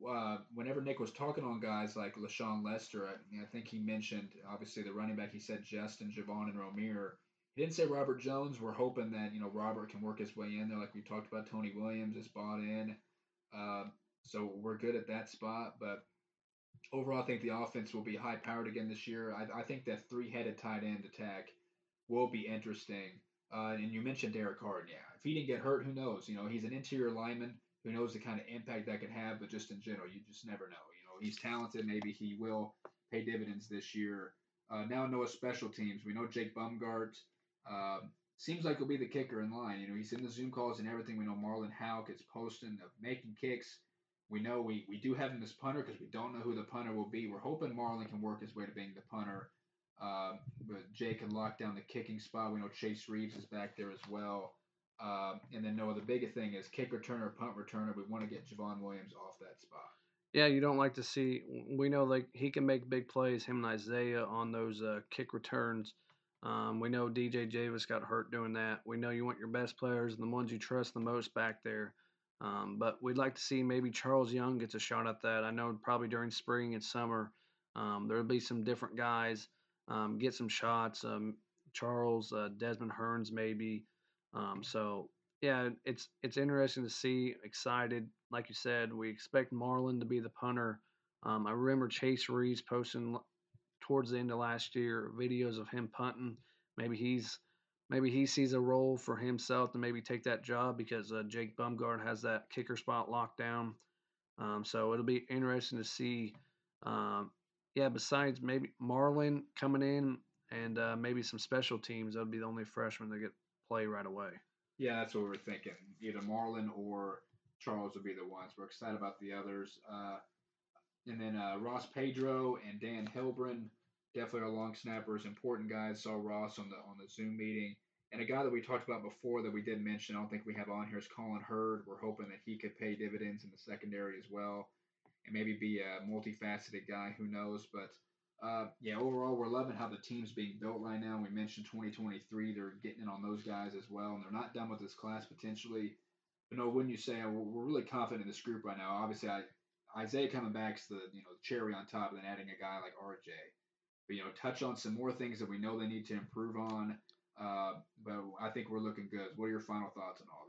uh, whenever Nick was talking on guys like LaShawn Lester, I, I, think he mentioned obviously the running back. He said Justin, Javon, and Romir. He didn't say Robert Jones. We're hoping that you know Robert can work his way in there, like we talked about. Tony Williams is bought in, uh, so we're good at that spot. But overall, I think the offense will be high powered again this year. I, I think that three headed tight end attack will be interesting. Uh, and you mentioned Derek Harden. Yeah, if he didn't get hurt, who knows? You know, he's an interior lineman who knows the kind of impact that could have. But just in general, you just never know. You know, he's talented. Maybe he will pay dividends this year. Uh, now Noah special teams. We know Jake Bumgart um, seems like he'll be the kicker in line. You know, he's in the Zoom calls and everything. We know Marlon Houck is posting of making kicks. We know we, we do have him as punter because we don't know who the punter will be. We're hoping Marlon can work his way to being the punter. Um, but Jake can lock down the kicking spot. We know Chase Reeves is back there as well. Um, and then Noah, the biggest thing is kick returner, punt returner. We want to get Javon Williams off that spot. Yeah, you don't like to see. We know like he can make big plays. Him and Isaiah on those uh, kick returns. Um, we know DJ Javis got hurt doing that. We know you want your best players and the ones you trust the most back there. Um, but we'd like to see maybe Charles Young gets a shot at that. I know probably during spring and summer um, there'll be some different guys um, get some shots. Um, Charles, uh, Desmond Hearns, maybe. Um, so yeah, it's it's interesting to see. Excited, like you said, we expect Marlin to be the punter. Um, I remember Chase Reeves posting towards the end of last year videos of him punting. Maybe he's maybe he sees a role for himself to maybe take that job because uh, Jake Bumgard has that kicker spot locked down. Um, so it'll be interesting to see. Um, yeah, besides maybe Marlin coming in and uh, maybe some special teams, that would be the only freshman that get play right away. Yeah, that's what we're thinking. Either Marlin or Charles would be the ones. We're excited about the others. Uh, and then uh, Ross Pedro and Dan Hilbrun, definitely our long snappers, important guys. Saw Ross on the on the Zoom meeting. And a guy that we talked about before that we did mention, I don't think we have on here, is Colin Hurd. We're hoping that he could pay dividends in the secondary as well, and maybe be a multifaceted guy. Who knows? But uh, yeah, overall, we're loving how the team's being built right now. We mentioned 2023; they're getting in on those guys as well, and they're not done with this class potentially. But no, wouldn't you say we're really confident in this group right now? Obviously, I, Isaiah coming back is the you know the cherry on top, and then adding a guy like RJ. But you know, touch on some more things that we know they need to improve on. Uh, but I think we're looking good. What are your final thoughts on all?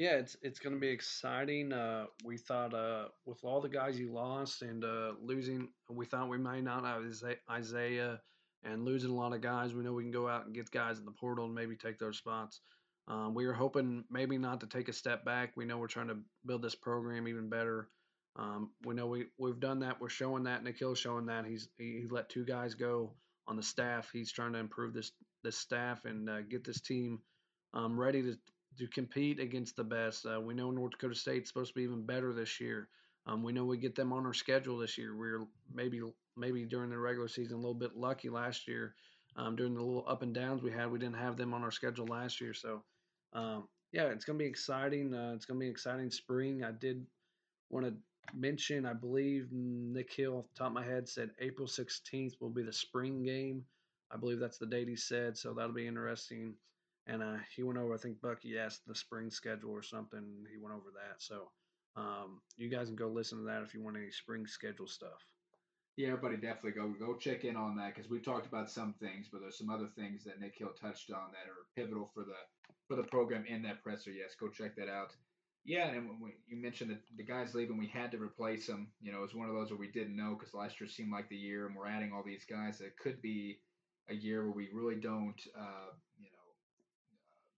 Yeah, it's it's going to be exciting. Uh, we thought uh, with all the guys you lost and uh, losing, we thought we might not have Isaiah and losing a lot of guys. We know we can go out and get guys in the portal and maybe take those spots. Um, we were hoping maybe not to take a step back. We know we're trying to build this program even better. Um, we know we we've done that. We're showing that. Nick Hill's showing that. He's he, he, let two guys go on the staff. He's trying to improve this this staff and uh, get this team um, ready to to compete against the best. Uh, we know North Dakota State's supposed to be even better this year. Um, we know we get them on our schedule this year. We are maybe maybe during the regular season a little bit lucky last year. Um, during the little up and downs we had, we didn't have them on our schedule last year. So um, yeah, it's gonna be exciting. Uh, it's gonna be an exciting spring. I did want to mention, I believe Nick Hill, off the top of my head, said April 16th will be the spring game. I believe that's the date he said, so that'll be interesting. And uh, he went over, I think Bucky asked the spring schedule or something. He went over that. So um, you guys can go listen to that if you want any spring schedule stuff. Yeah, everybody definitely go go check in on that because we've talked about some things, but there's some other things that Nick Hill touched on that are pivotal for the for the program in that presser. Yes, go check that out. Yeah, and when you mentioned that the guys leaving, we had to replace them. You know, it was one of those where we didn't know because last year seemed like the year, and we're adding all these guys. It could be a year where we really don't, uh, you know,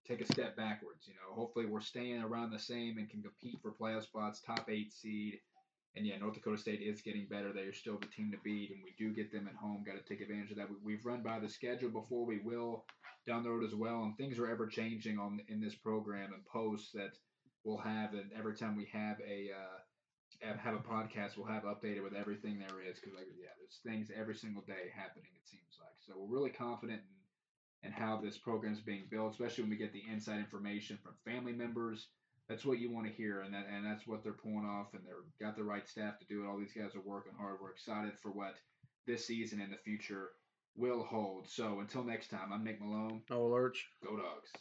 take a step backwards. You know, hopefully we're staying around the same and can compete for playoff spots, top eight seed. And yeah, North Dakota State is getting better. They are still the team to beat, and we do get them at home. Got to take advantage of that. We, have run by the schedule before. We will down the road as well, and things are ever changing on in this program and posts that we'll have, and every time we have a uh, have a podcast, we'll have updated with everything there is because, like, yeah, there's things every single day happening. It seems like so we're really confident in how this program is being built, especially when we get the inside information from family members That's what you want to hear, and that and that's what they're pulling off, and they're got the right staff to do it. All these guys are working hard. We're excited for what this season and the future will hold. So until next time, I'm Nick Malone. No lurch. Go Dogs.